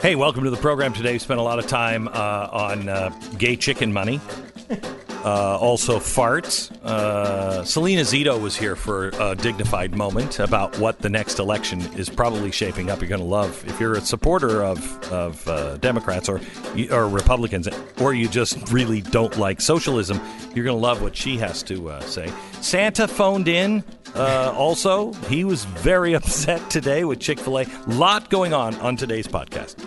Hey, welcome to the program today. We spent a lot of time uh, on uh, gay chicken money, uh, also farts. Uh, Salena Zito was here for a dignified moment about what the next election is probably shaping up. You're going to love if you're a supporter of of uh, Democrats or or Republicans, or you just really don't like socialism. You're going to love what she has to uh, say. Santa phoned in. Uh, also, he was very upset today with Chick fil A. Lot going on on today's podcast.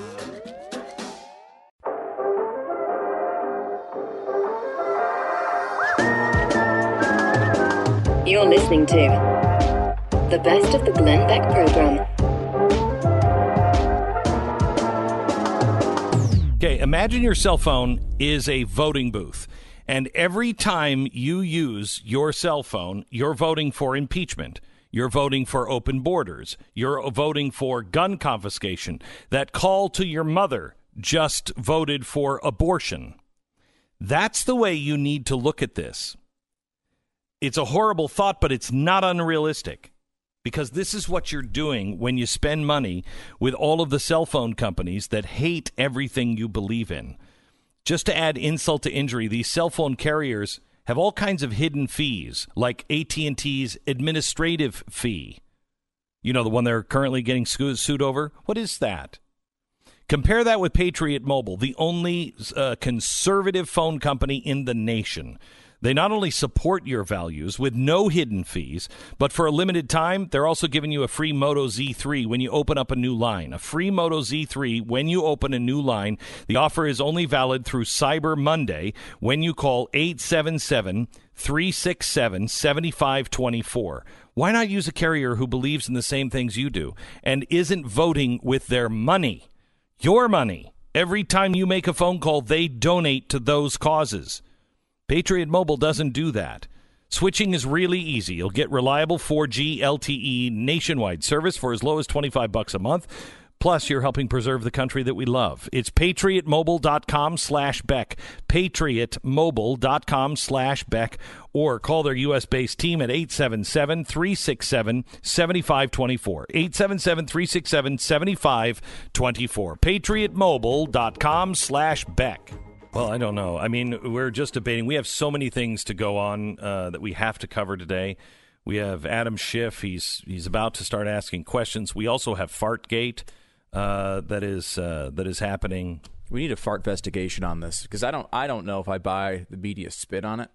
You're listening to the best of the Glenn Beck program. Okay, imagine your cell phone is a voting booth. And every time you use your cell phone, you're voting for impeachment. You're voting for open borders. You're voting for gun confiscation. That call to your mother just voted for abortion. That's the way you need to look at this. It's a horrible thought, but it's not unrealistic because this is what you're doing when you spend money with all of the cell phone companies that hate everything you believe in. Just to add insult to injury, these cell phone carriers have all kinds of hidden fees, like AT&T's administrative fee. You know, the one they're currently getting sued over? What is that? Compare that with Patriot Mobile, the only uh, conservative phone company in the nation. They not only support your values with no hidden fees, but for a limited time, they're also giving you a free Moto Z3 when you open up a new line. A free Moto Z3 when you open a new line. The offer is only valid through Cyber Monday when you call 877 367 7524. Why not use a carrier who believes in the same things you do and isn't voting with their money? Your money. Every time you make a phone call, they donate to those causes. Patriot Mobile doesn't do that. Switching is really easy. You'll get reliable 4G LTE nationwide service for as low as 25 bucks a month. Plus, you're helping preserve the country that we love. It's patriotmobile.com slash Beck. Patriotmobile.com slash Beck. Or call their U.S. based team at 877 367 7524. 877 367 7524. Patriotmobile.com slash Beck. Well, I don't know. I mean, we're just debating. We have so many things to go on uh, that we have to cover today. We have Adam Schiff. He's he's about to start asking questions. We also have Fartgate uh, that is uh, that is happening. We need a fart investigation on this because I don't I don't know if I buy the media spit on it.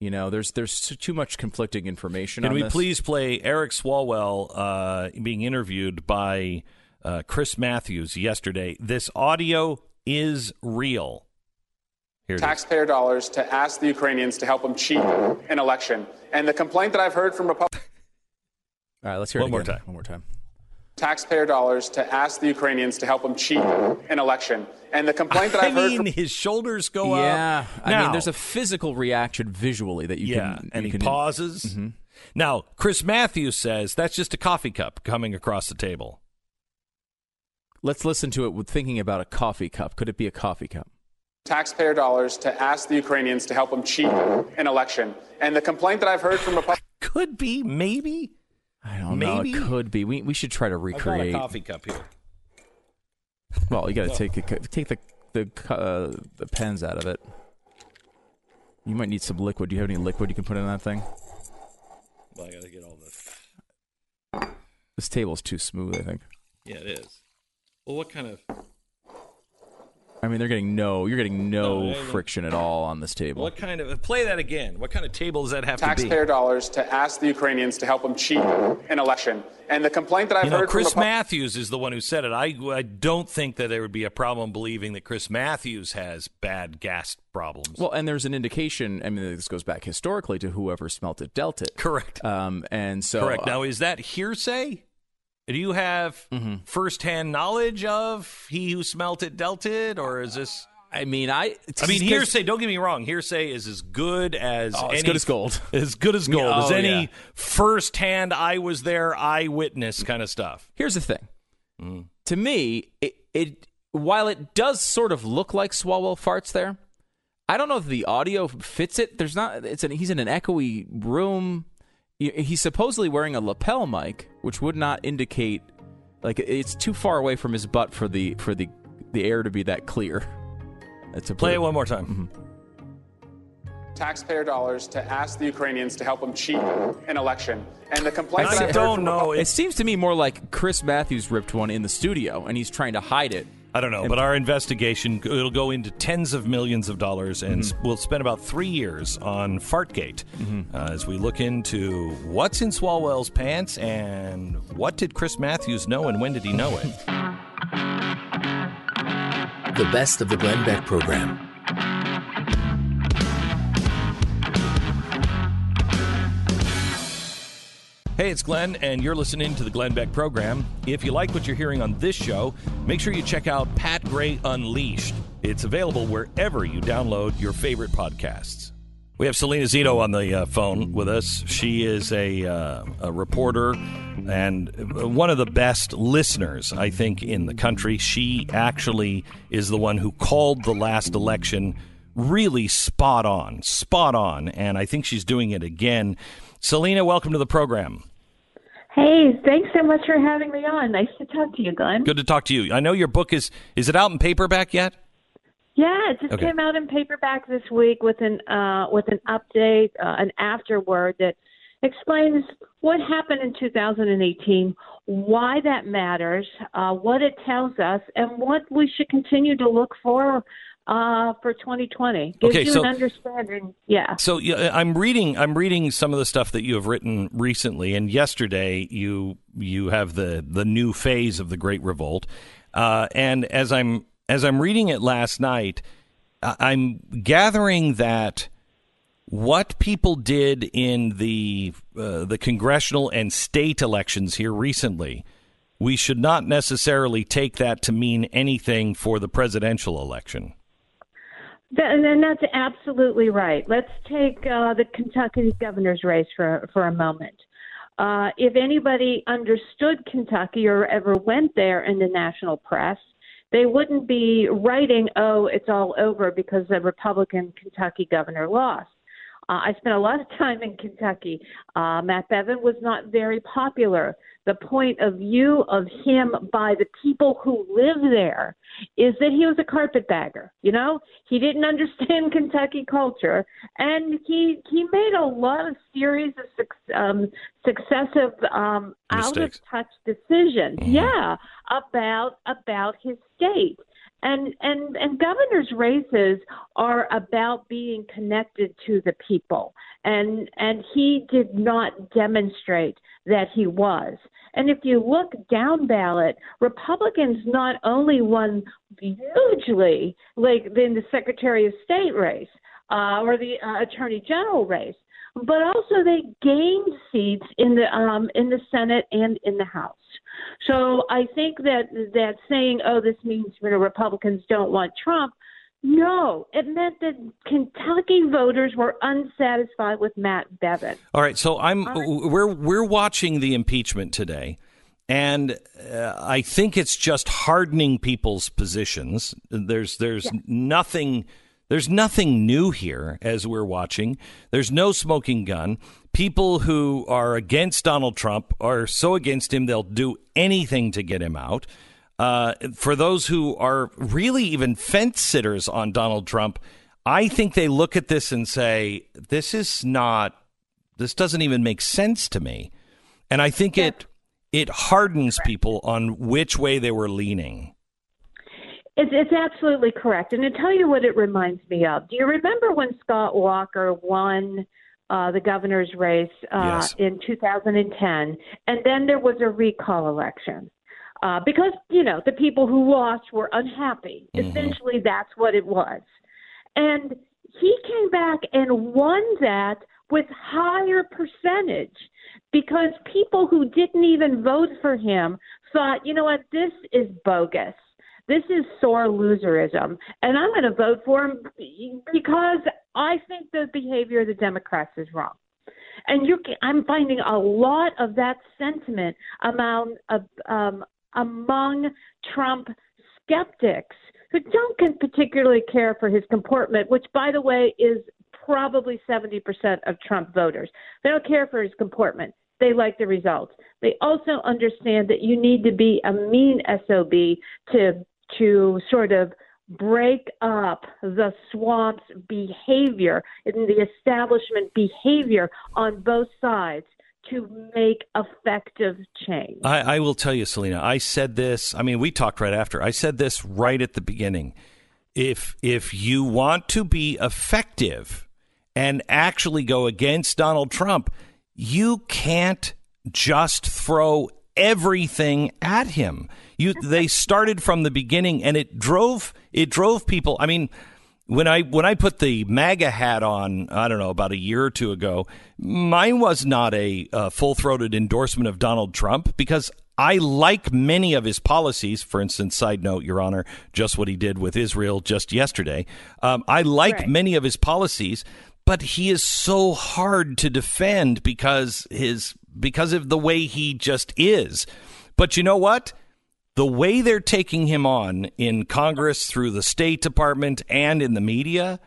You know, there's there's too much conflicting information. Can we this. please play Eric Swalwell uh, being interviewed by uh, Chris Matthews yesterday? This audio is real. Taxpayer dollars to ask the Ukrainians to help them cheat an election. And the complaint that I've heard from Republicans. All right, let's hear One it more time. One more time. Taxpayer dollars to ask the Ukrainians to help them cheat an election. And the complaint that I I've heard I mean, from his shoulders go up. Yeah, I Now- mean, there's a physical reaction visually that you yeah, can. and you he can, pauses. Mm-hmm. Now, Chris Matthews says that's just a coffee cup coming across the table. Let's listen to it with thinking about a coffee cup. Could it be a coffee cup? Taxpayer dollars to ask the Ukrainians to help them cheat an election. And the complaint that I've heard from Republicans. Could be, maybe. I don't Maybe. know. It could be. We we should try to I've got a recreate. coffee cup here. Well, you got to take the, take the the uh, the pens out of it. You might need some liquid. Do you have any liquid you can put in that thing? Well, I got to get all this. This table's too smooth. I think. Yeah, it is. Well, what kind of? I mean, they're getting no. You're getting no, No, friction at all on this table. What kind of? Play that again. What kind of table does that have to be? Taxpayer dollars to ask the Ukrainians to help them cheat an election. And the complaint that I've You know, heard Chris from Repu- Matthews is the one who said it. I, I don't think that there would be a problem believing that Chris Matthews has bad gas problems. Well, and there's an indication. I mean, this goes back historically to whoever smelt it, dealt it. Correct. Um, and so Correct. Now, is that hearsay? Do you have Mm-hmm. firsthand knowledge of he who smelt it dealt it, or is this? I mean, I. I mean, hearsay. Don't get me wrong. Hearsay is as good as Oh, any, as good as gold. As good as gold Oh, as any yeah. firsthand. I was there, eyewitness kind of stuff. Here's the thing. Mm. To me, it, it while it does sort of look like Swalwell farts there, I don't know if the audio fits it. There's not. It's an, he's in an echoey room. He- He's supposedly wearing a lapel mic, which would not indicate Like it's too far away from his butt for the for the the air to be that clear. To play it one more time. Mm-hmm taxpayer dollars to ask the Ukrainians to help them cheat an election. And the complaint I don't know. It seems to me more like Chris Matthews ripped one in the studio, and he's trying to hide it. I don't know, but our investigation it'll go into tens of millions of dollars, and mm-hmm. we'll spend about three years on Fartgate mm-hmm. uh, as we look into what's in Swalwell's pants and what did Chris Matthews know and when did he know it. The best of the Glenn Beck program. Hey, it's Glenn, and you're listening to the Glenn Beck program. If you like what you're hearing on this show, make sure you check out Pat Gray Unleashed. It's available wherever you download your favorite podcasts. We have Salena Zito on the uh, phone with us. She is a, uh, a reporter and one of the best listeners, I think, in the country. She actually is the one who called the last election really spot on, spot on, and I think she's doing it again. Salena, welcome to the program. Hey, thanks so much for having me on. Nice to talk to you, Glenn. Good to talk to you. I know your book is is it out in paperback yet? Yeah, it just okay. came out in paperback this week with an uh, with an update, uh, an afterword that explains what happened in 2018, why that matters, uh, what it tells us, and what we should continue to look for uh, for 2020. Gives okay, you so, an understanding. Yeah. So yeah, I'm reading. I'm reading some of the stuff that you have written recently, and yesterday you you have the the new phase of the Great Revolt, uh, and as I'm as I'm reading it last night, I'm gathering that what people did in the uh, the congressional and state elections here recently, we should not necessarily take that to mean anything for the presidential election. And that's absolutely right. Let's take uh, the Kentucky governor's race for for a moment. Uh, if anybody understood Kentucky or ever went there in the national press, they wouldn't be writing, "Oh, it's all over" because the Republican Kentucky governor lost. Uh, I spent a lot of time in Kentucky. Uh, Matt Bevin was not very popular. The point of view of him by the people who live there is that he was a carpetbagger. You know, he didn't understand Kentucky culture, and he he made a lot of series of um, successive um, out of touch decisions. Mm-hmm. Yeah, about about his state and and and governors races are about being connected to the people. And and he did not demonstrate that he was. And if you look down ballot republicans not only won hugely like in the secretary of state race uh, or the uh, attorney general race but also they gained seats in the um, in the senate and in the house so I think that that saying, "Oh, this means you know Republicans don't want Trump," no, it meant that Kentucky voters were unsatisfied with Matt Bevin. All right, so I'm we're we're watching the impeachment today. And uh, I think it's just hardening people's positions. There's there's yeah. nothing there's nothing new here as we're watching. There's no smoking gun people who are against Donald Trump are so against him they'll do anything to get him out. Uh, for those who are really even fence sitters on Donald Trump, I think they look at this and say, "This is not. This doesn't even make sense to me," and I think yeah. it it hardens people on which way they were leaning. It's, it's absolutely correct, and to tell you what it reminds me of. Do you remember when Scott Walker won? uh, the governor's race uh, yes. in 2010, and then there was a recall election. Uh, because you know the people who lost were unhappy. Mm-hmm. Essentially, that's what it was. And he came back and won that with higher percentage because people who didn't even vote for him thought, you know what, this is bogus. This is sore loserism, and I'm going to vote for him because I think the behavior of the Democrats is wrong. And you, can, I'm finding a lot of that sentiment among uh, um, among Trump skeptics who don't particularly care for his comportment, which, by the way, is probably 70% of Trump voters. They don't care for his comportment. they like the results. They also understand that you need to be a mean SOB to to sort of break up the swamp's behavior and the establishment behavior on both sides to make effective change. I, I, will tell you, Salena, I said this. I mean, we talked right after. I said this right at the beginning. If if you want to be effective and actually go against Donald Trump, you can't just throw everything at him. You they started from the beginning and it drove it drove people. I mean, when I when I put the MAGA hat on, I don't know about a year or two ago, mine was not a, a full throated endorsement of Donald Trump because I like many of his policies. For instance, side note, Your Honor, just what he did with Israel just yesterday. Um, I like right. many of his policies, but he is so hard to defend because his because of the way he just is. But you know what? The way they're taking him on in Congress through the State Department and in the media,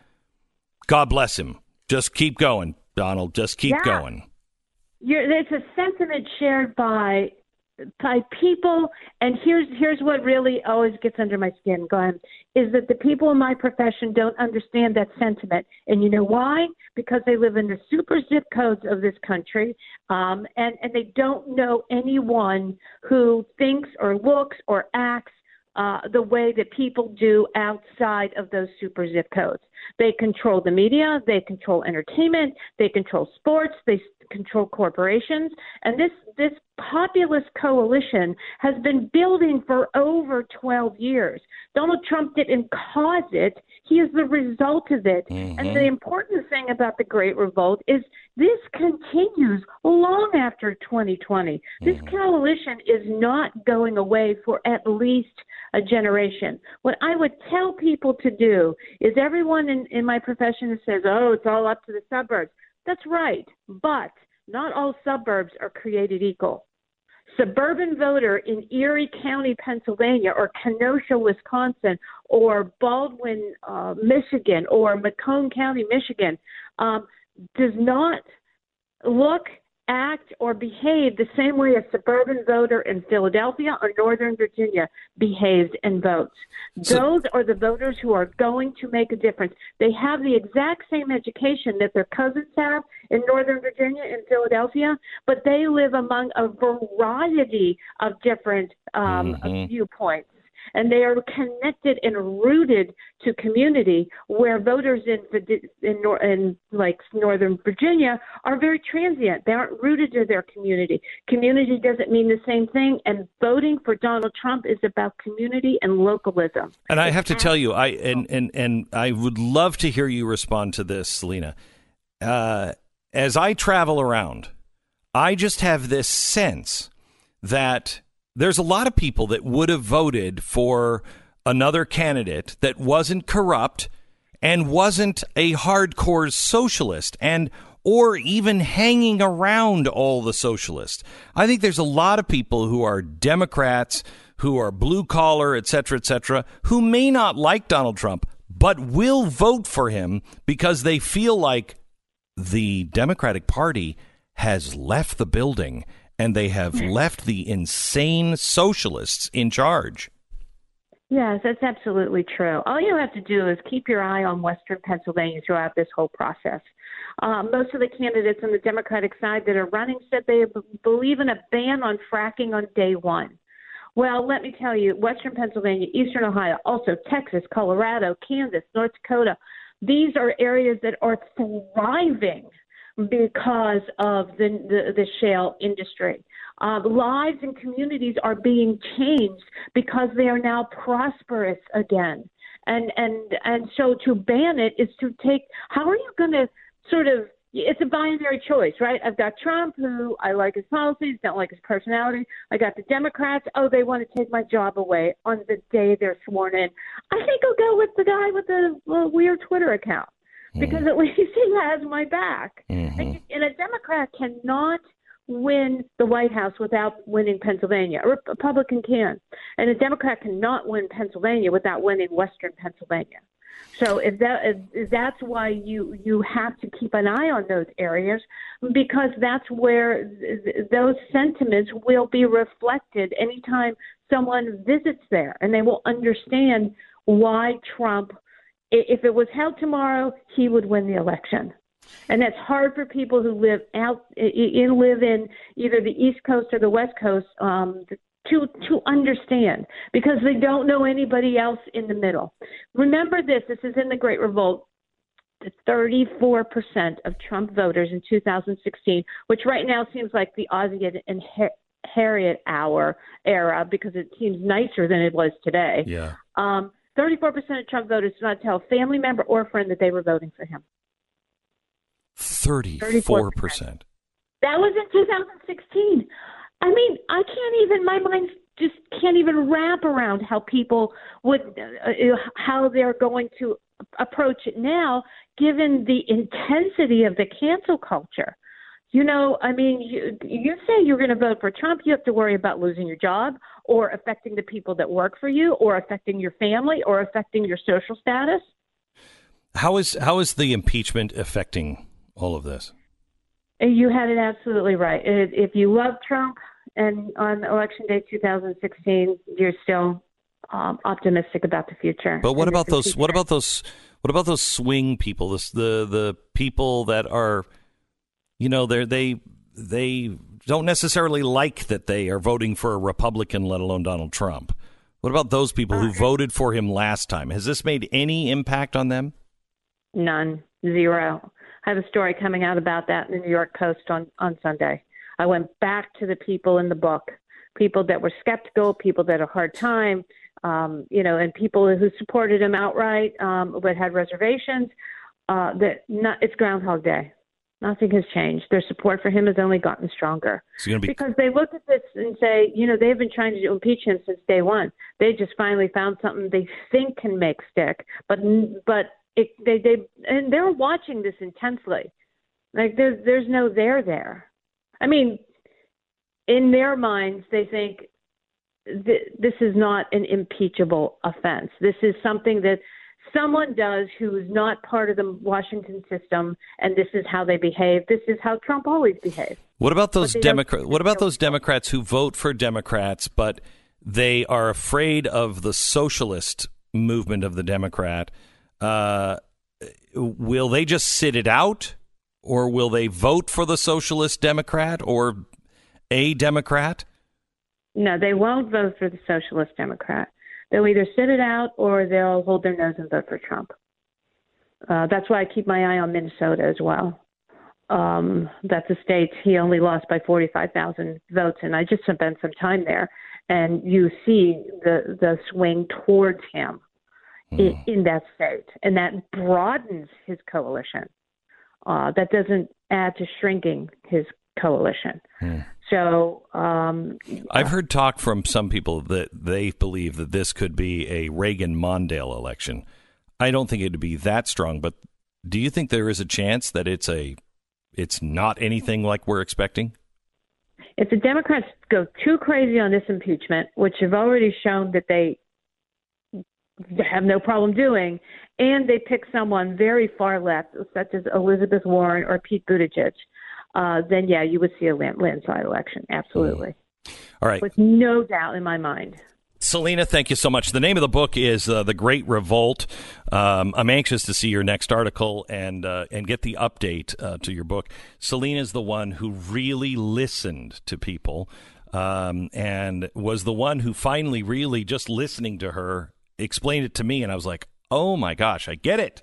God bless him. Just keep going, Donald. Just keep yeah. going. You're, it's a sentiment shared by by people. And here's here's what really always gets under my skin glenn is that the people in my profession don't understand that sentiment. And you know why? Because they live in the super zip codes of this country um, and and they don't know anyone who thinks or looks or acts uh, the way that people do outside of those super zip codes. They control the media, they control entertainment, they control sports, they control corporations, and this this populist coalition has been building for over 12 years. Donald Trump didn't cause it, he is the result of it. Mm-hmm. And the important thing about the Great Revolt is this continues long after 2020. This mm-hmm. coalition is not going away for at least a generation. What I would tell people to do is everyone in, in my profession says, oh, it's all up to the suburbs. That's right, but not all suburbs are created equal. Suburban voter in Erie County, Pennsylvania, or Kenosha, Wisconsin, or Baldwin, uh, Michigan, or Macomb County, Michigan, um, does not look act or behave the same way a suburban voter in Philadelphia or Northern Virginia behaves and votes. So, Those are the voters who are going to make a difference. They have the exact same education that their cousins have in Northern Virginia and Philadelphia, but they live among a variety of different um, mm-hmm. viewpoints and they are connected and rooted to community where voters in in, in like northern virginia are very transient. They aren't rooted to their community. Community doesn't mean the same thing and voting for donald trump is about community and localism. And i have to tell you i and and and i would love to hear you respond to this salena. Uh, as i travel around i just have this sense that there's a lot of people that would have voted for another candidate that wasn't corrupt and wasn't a hardcore socialist and or even hanging around all the socialists. I think there's a lot of people who are Democrats, who are blue collar, et cetera, et cetera, who may not like Donald Trump, but will vote for him because they feel like the Democratic Party has left the building and they have left the insane socialists in charge. Yes, that's absolutely true. All you have to do is keep your eye on Western Pennsylvania throughout this whole process. Um, most of the candidates on the Democratic side that are running said they believe in a ban on fracking on day one. Well, let me tell you, Western Pennsylvania, Eastern Ohio, also Texas, Colorado, Kansas, North Dakota, these are areas that are thriving because of the, the, the shale industry. Uh, lives and communities are being changed because they are now prosperous again. And and and so to ban it is to take. How are you going to sort of? It's a binary choice, right? I've got Trump, who I like his policies, don't like his personality. I got the Democrats. Oh, they want to take my job away on the day they're sworn in. I think I'll go with the guy with the weird Twitter account because mm. at least he has my back. Mm-hmm. And, and a Democrat cannot win the White House without winning Pennsylvania. A Republican can. And a Democrat cannot win Pennsylvania without winning Western Pennsylvania. So if that if that's why you you have to keep an eye on those areas because that's where th- those sentiments will be reflected anytime someone visits there, and they will understand why Trump. If it was held tomorrow, he would win the election and that's hard for people who live out in live in either the East Coast or the West Coast um, to to understand because they don't know anybody else in the middle. Remember this: this is in the Great Revolt. The 34% of Trump voters in 2016, which right now seems like the Ozzie and Harriet hour era because it seems nicer than it was today. Yeah. Um, 34% of Trump voters did not tell a family member or friend that they were voting for him. 34 percent. That was in 2016. I mean, I can't even. My mind just can't even wrap around how people would, uh, uh, how they're going to approach it now, given the intensity of the cancel culture. You know, I mean, you, you say you're going to vote for Trump, you have to worry about losing your job or affecting the people that work for you or affecting your family or affecting your social status. How is how is the impeachment affecting all of this? You had it absolutely right. If you love Trump and on election day 2016, you're still um, optimistic about the future. But what about those? Future. What about those? What about those swing people? This, the the people that are, you know, they they they don't necessarily like that they are voting for a Republican, let alone Donald Trump. What about those people who voted for him last time? Has this made any impact on them? None, zero. I have a story coming out about that in the New York Post on, on Sunday. I went back to the people in the book, people that were skeptical, people that had a hard time, um, you know, and people who supported him outright um, but had reservations. Uh, that not, it's Groundhog Day. Nothing has changed. Their support for him has only gotten stronger. Be- because they look at this and say, you know, they've been trying to impeach him since day one. They just finally found something they think can make stick. But but it, they they and they're watching this intensely. Like there's there's no there there. I mean, in their minds, they think th- this is not an impeachable offense. This is something that someone does who is not part of the Washington system, and this is how they behave. This is how Trump always behaves. What about those Democrats? What about those Democrats who vote for Democrats, but they are afraid of the socialist movement of the Democrat? Uh, will they just sit it out, or will they vote for the Socialist Democrat or a Democrat? No, they won't vote for the Socialist Democrat. They'll either sit it out or they'll hold their nose and vote for Trump. Uh, that's why I keep my eye on Minnesota as well. Um, that's a state he only lost by 45,000 votes, and I just spent some time there, and you see the the swing towards him mm. in, in, that state, and that broadens his coalition. Uh, that doesn't add to shrinking his coalition. Mm. So um, I've heard talk from some people that they believe that this could be a Reagan Mondale election. I don't think it'd be that strong, but do you think there is a chance that it's a it's not anything like we're expecting? If the Democrats go too crazy on this impeachment, which have already shown that they have no problem doing, and they pick someone very far left, such as Elizabeth Warren or Pete Buttigieg, uh, then yeah, you would see a land- landslide election. Absolutely. Mm. All right. With no doubt in my mind. Salena, thank you so much. The name of the book is uh, "The Great Revolt." Um, I'm anxious to see your next article and uh, and get the update uh, to your book. Salena is the one who really listened to people um, and was the one who finally, really, just listening to her, explained it to me, and I was like, "Oh my gosh, I get it."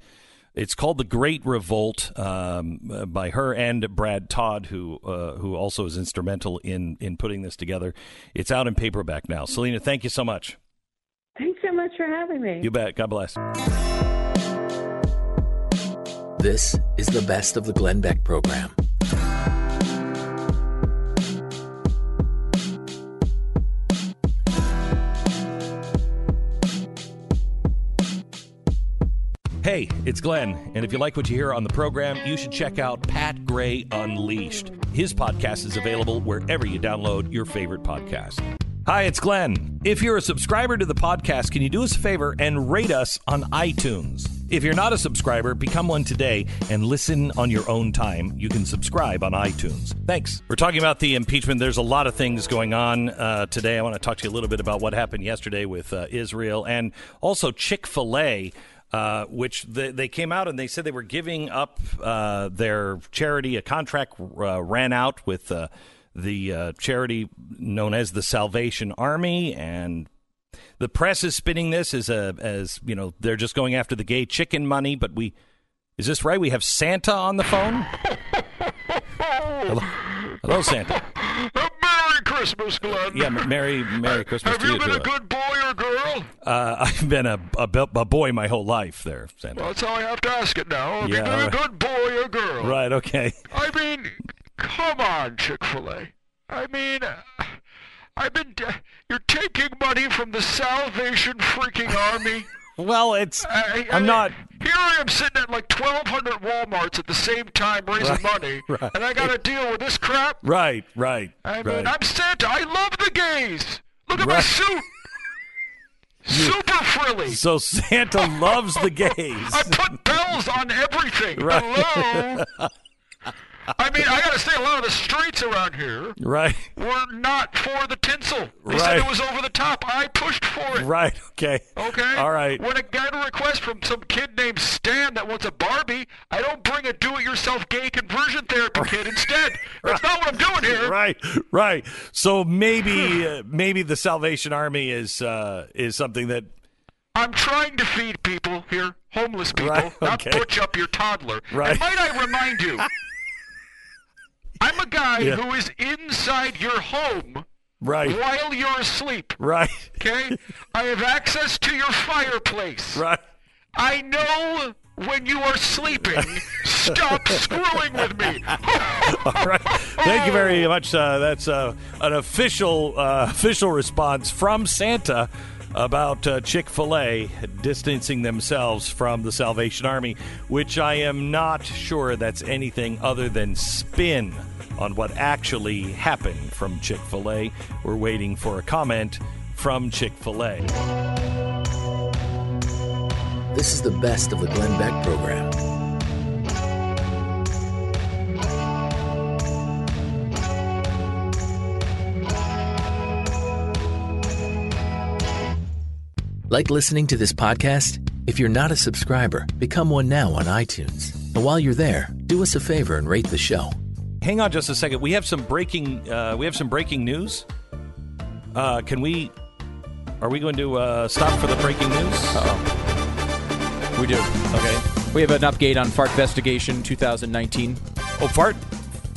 It's called The Great Revolt um, by her and Brad Todd, who uh, who also is instrumental in in putting this together. It's out in paperback now. Salena, thank you so much. Thanks so much for having me. You bet. God bless. This is the best of the Glenn Beck program. Hey, it's Glenn, and if you like what you hear on the program, you should check out Pat Gray Unleashed. His podcast is available wherever you download your favorite podcast. Hi, it's Glenn. If you're a subscriber to the podcast, can you do us a favor and rate us on iTunes? If you're not a subscriber, become one today and listen on your own time. You can subscribe on iTunes. Thanks. We're talking about the impeachment. There's a lot of things going on uh, today. I want to talk to you a little bit about what happened yesterday with uh, Israel and also Chick fil A. Uh, which the, they came out and they said they were giving up uh, their charity. A contract uh, ran out with uh, the uh, charity known as the Salvation Army, and the press is spinning this as a as you know they're just going after the gay chicken money. But we is this right? We have Santa on the phone. Hello, Hello Santa. Merry Christmas, Glenn. Yeah, Merry Merry Christmas Have you you been too. a good boy or girl? Uh, I've been a, a a boy my whole life, there, Santa. Well, that's how I have to ask it now. Have Yeah, you been all a good boy or girl? Right. Okay. I mean, come on, Chick-fil-A. I mean, I've been. Uh, you're taking money from the Salvation freaking Army. Well, it's I, mean, not. Here I am sitting at like 1,200 WalMarts at the same time raising Right, money, right. and I got to deal with this crap. Right. Right. I mean, right. I'm Santa. I love the gays. Look at my suit. Super frilly. So Santa loves the gays. I put bells on everything. Right. Hello. I mean, I got to say, a lot of the streets around here Right. were not for the tinsel. They Right. said it was over the top. I pushed for it. Right. Okay. Okay. All right. When I got a request from some kid named Stan that wants a Barbie, I don't bring a do-it-yourself gay conversion therapy kit instead. That's not what I'm doing here. Right. Right. So maybe uh, maybe the Salvation Army is uh, is something that I'm trying to feed people here, homeless people, Right, not okay. butch up your toddler. Right. And might I remind you, I'm a guy Yeah. who is inside your home right. while you're asleep. Right. Okay? I have access to your fireplace. Right. I know when you are sleeping. Stop screwing with me. All right. Thank you very much. Uh, that's uh, an official uh, official response from Santa about uh, Chick Fil A distancing themselves from the Salvation Army, which I am not sure that's anything other than spin on what actually happened from Chick Fil A. We're waiting for a comment from Chick Fil A. This is the best of the Glenn Beck program. Like listening to this podcast? If you're not a subscriber, become one now on iTunes. And while you're there, do us a favor and rate the show. Hang on just a second. We have some breaking. Uh, we have some breaking news. Uh, can we? Are we going to uh, stop for the breaking news? Uh-oh. We do. Okay. We have an update on Fart Investigation 2019. Oh, fart,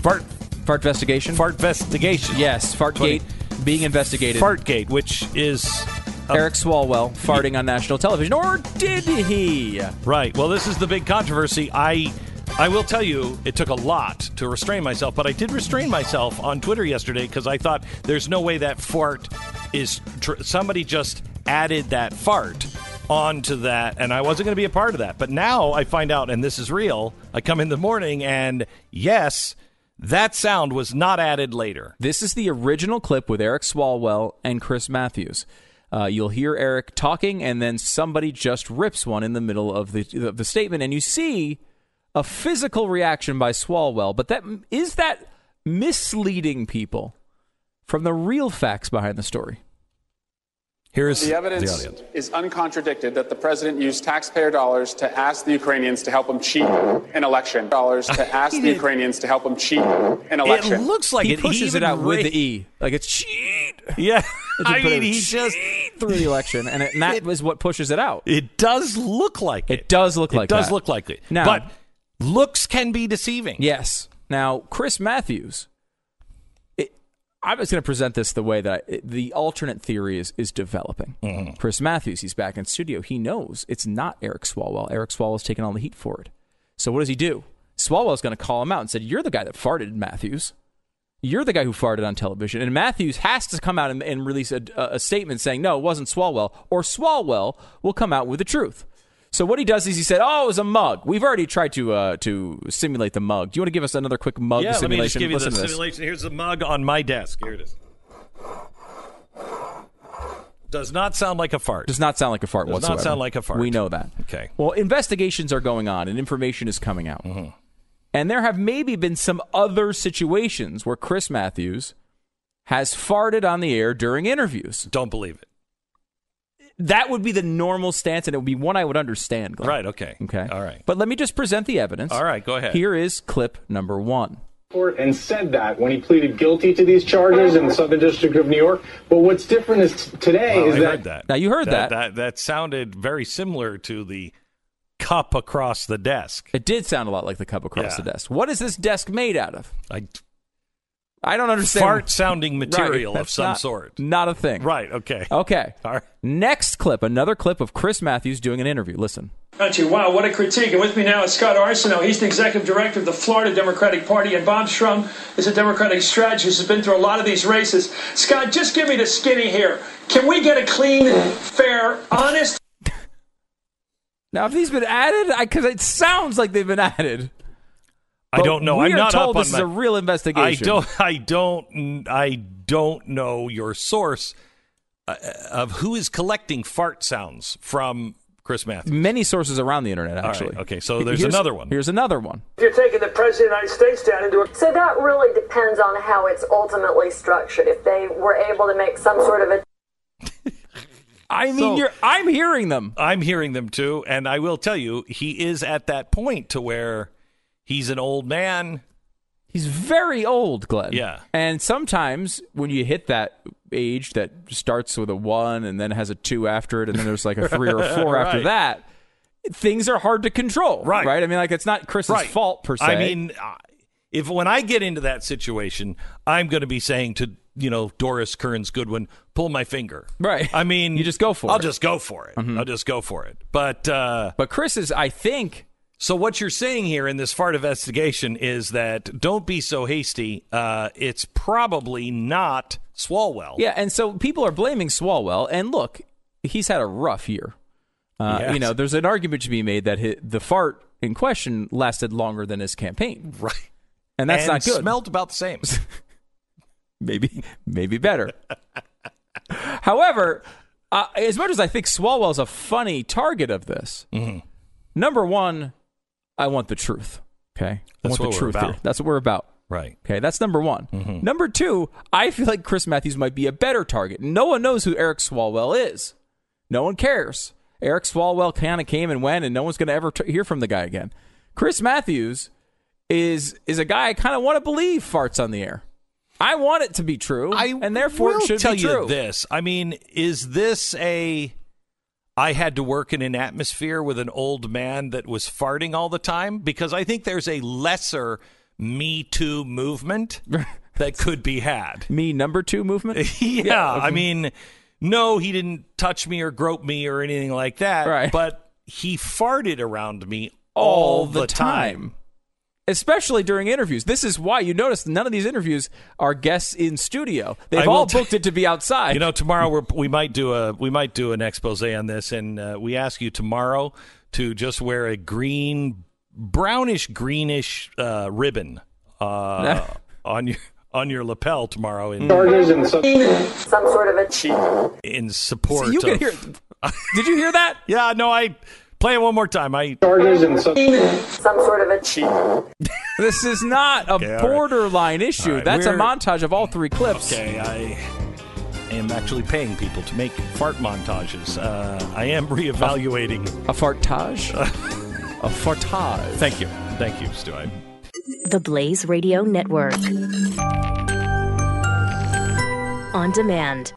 fart, Fart Investigation? fart investigation. Yes, Fartgate being investigated. Fartgate, which is Eric Swalwell farting on national television. Or did he? right. Well, this is the big controversy. I, I will tell you, it took a lot to restrain myself, but I did restrain myself on Twitter yesterday because I thought there's no way that fart is tr- somebody just added that fart onto that, and I wasn't going to be a part of that. But now I find out, and this is real. I come in the morning, and yes, that sound was not added later. This is the original clip with Eric Swalwell and Chris Matthews. Uh, you'll hear Eric talking, and then somebody just rips one in the middle of the of the statement, and you see a physical reaction by Swalwell. But that is that misleading people from the real facts behind the story. Here's The evidence audience. is uncontradicted that the president used taxpayer dollars to ask the Ukrainians to help him cheat an election. Dollars to ask the Ukrainians to help him cheat an election. It looks like he it pushes it even out with the e, like it's cheat. Yeah, It's I a mean, he just cheat through the election, and, it, and that is what pushes it out. it does look like it. It does look It like does that. look like it. Now- but looks can be deceiving. Yes. Now, Chris Matthews, it, I was going to present this the way that I, the alternate theory is, is developing. Mm-hmm. Chris Matthews, he's back in studio. He knows it's not Eric Swalwell. Eric Swalwell's taking all the heat for it. So what does he do? Swalwell's going to call him out and said, "You're the guy that farted, Matthews. You're the guy who farted on television." And Matthews has to come out and, and release a, a statement saying, "No, it wasn't Swalwell," or Swalwell will come out with the truth. So what he does is he said, "Oh, it was a mug. We've already tried to uh, to simulate the mug. Do you want to give us another quick mug Yeah, let me just simulation? give you Listen the simulation. Here's the mug on my desk. Here it is. Does not sound like a fart. Does not sound like a fart Does not sound like a fart. We know that. Okay. Well, investigations are going on and information is coming out. Mm-hmm. And there have maybe been some other situations where Chris Matthews has farted on the air during interviews. Don't believe it. That would be the normal stance, and it would be one I would understand. Glenn. Right. Okay. Okay. All right. But let me just present the evidence. All right. Go ahead. Here is clip number one. and said that when he pleaded guilty to these charges in the Southern District of New York. But what's different is today Well, is I that, heard that. Now, you heard that. that. That sounded very similar to the cup across the desk. It did sound a lot like the cup across Yeah. the desk. What is this desk made out of? I I don't understand. fart sounding Right, material of some not- sort. Not a thing. Right. Okay. Okay. All right. Next clip, another clip of Chris Matthews doing an interview. Listen. Country. Wow, what a critique. And with me now is Scott Arceneaux. He's the executive director of the Florida Democratic Party, and Bob Shrum is a Democratic strategist who's been through a lot of these races. Scott, just give me the skinny here. Can we get a clean, fair, honest Now, have these been added? Because it sounds like they've been added. I don't know. I'm not told up this on is my- a real investigation. I don't. I don't. I don't know your source uh, of who is collecting fart sounds from Chris Matthews. Many sources around the internet, right, actually. okay, so there's Here's- another one. Here's another one. You're taking the President of the United States down into a So that really depends on how it's ultimately structured. If they were able to make some sort of a I mean, So- you're, I'm hearing them. I'm hearing them too, and I will tell you, he is at that point to where he's an old man. He's very old, Glenn. Yeah. And sometimes when you hit that age that starts with a one and then has a two after it, and then there's like a three or a four after that, things are hard to control. Right. Right. I mean, like it's not Chris's Right. fault per se. I mean, if when I get into that situation, I'm going to be saying to you know Doris Kearns Goodwin, pull my finger. Right. I mean, You just go for it. I'll it. Mm-hmm. just go for it. I'll just go for it. But uh, but Chris is, I think, so what you're saying here in this fart investigation is that don't be so hasty. Uh, it's probably not Swalwell. yeah. And so people are blaming Swalwell. And look, he's had a rough year. Uh, Yes. You know, there's an argument to be made that hi the fart in question lasted longer than his campaign, right. and that's and not good. Smelled about the same. maybe maybe better. However, uh, as much as I think Swalwell's a funny target of this, Mm-hmm. number one, I want the truth. Okay, I That's want what the we're truth here. That's what we're about. right. Okay, that's number one. Mm-hmm. Number two, I feel like Chris Matthews might be a better target. No one knows who Eric Swalwell is. No one cares. Eric Swalwell kind of came and went, and no one's going to ever t- hear from the guy again. Chris Matthews is is a guy I kind of want to believe farts on the air. I want it to be true, I and therefore it should tell be true. you this. I mean, is this a? I had to work in an atmosphere with an old man that was farting all the time because I think there's a lesser Me Too movement that could be had. Me number two movement. yeah, I mean, no, he didn't touch me or grope me or anything like that. Right. But he farted around me all, the, time. Especially during interviews. This is why you notice none of these interviews are guests in studio. They've I will all t- booked it to be outside. You know, tomorrow we're, we might do a we might do an expose on this, and uh, we ask you tomorrow to just wear a green, brownish greenish uh, ribbon uh, on your on your lapel tomorrow in charges in the Southern some sort of a in support. See, you can hear. Did you hear that? Yeah, no, I play it one more time. I charges in the Southern some sort of a cheat. This is not a Okay, all right. borderline issue. All right, That's a we're- montage of all three clips. okay. I am actually paying people to make fart montages. Uh, I am reevaluating. A fartage? a fartage. Thank you, thank you, Stu. I- The Blaze Radio Network. On demand.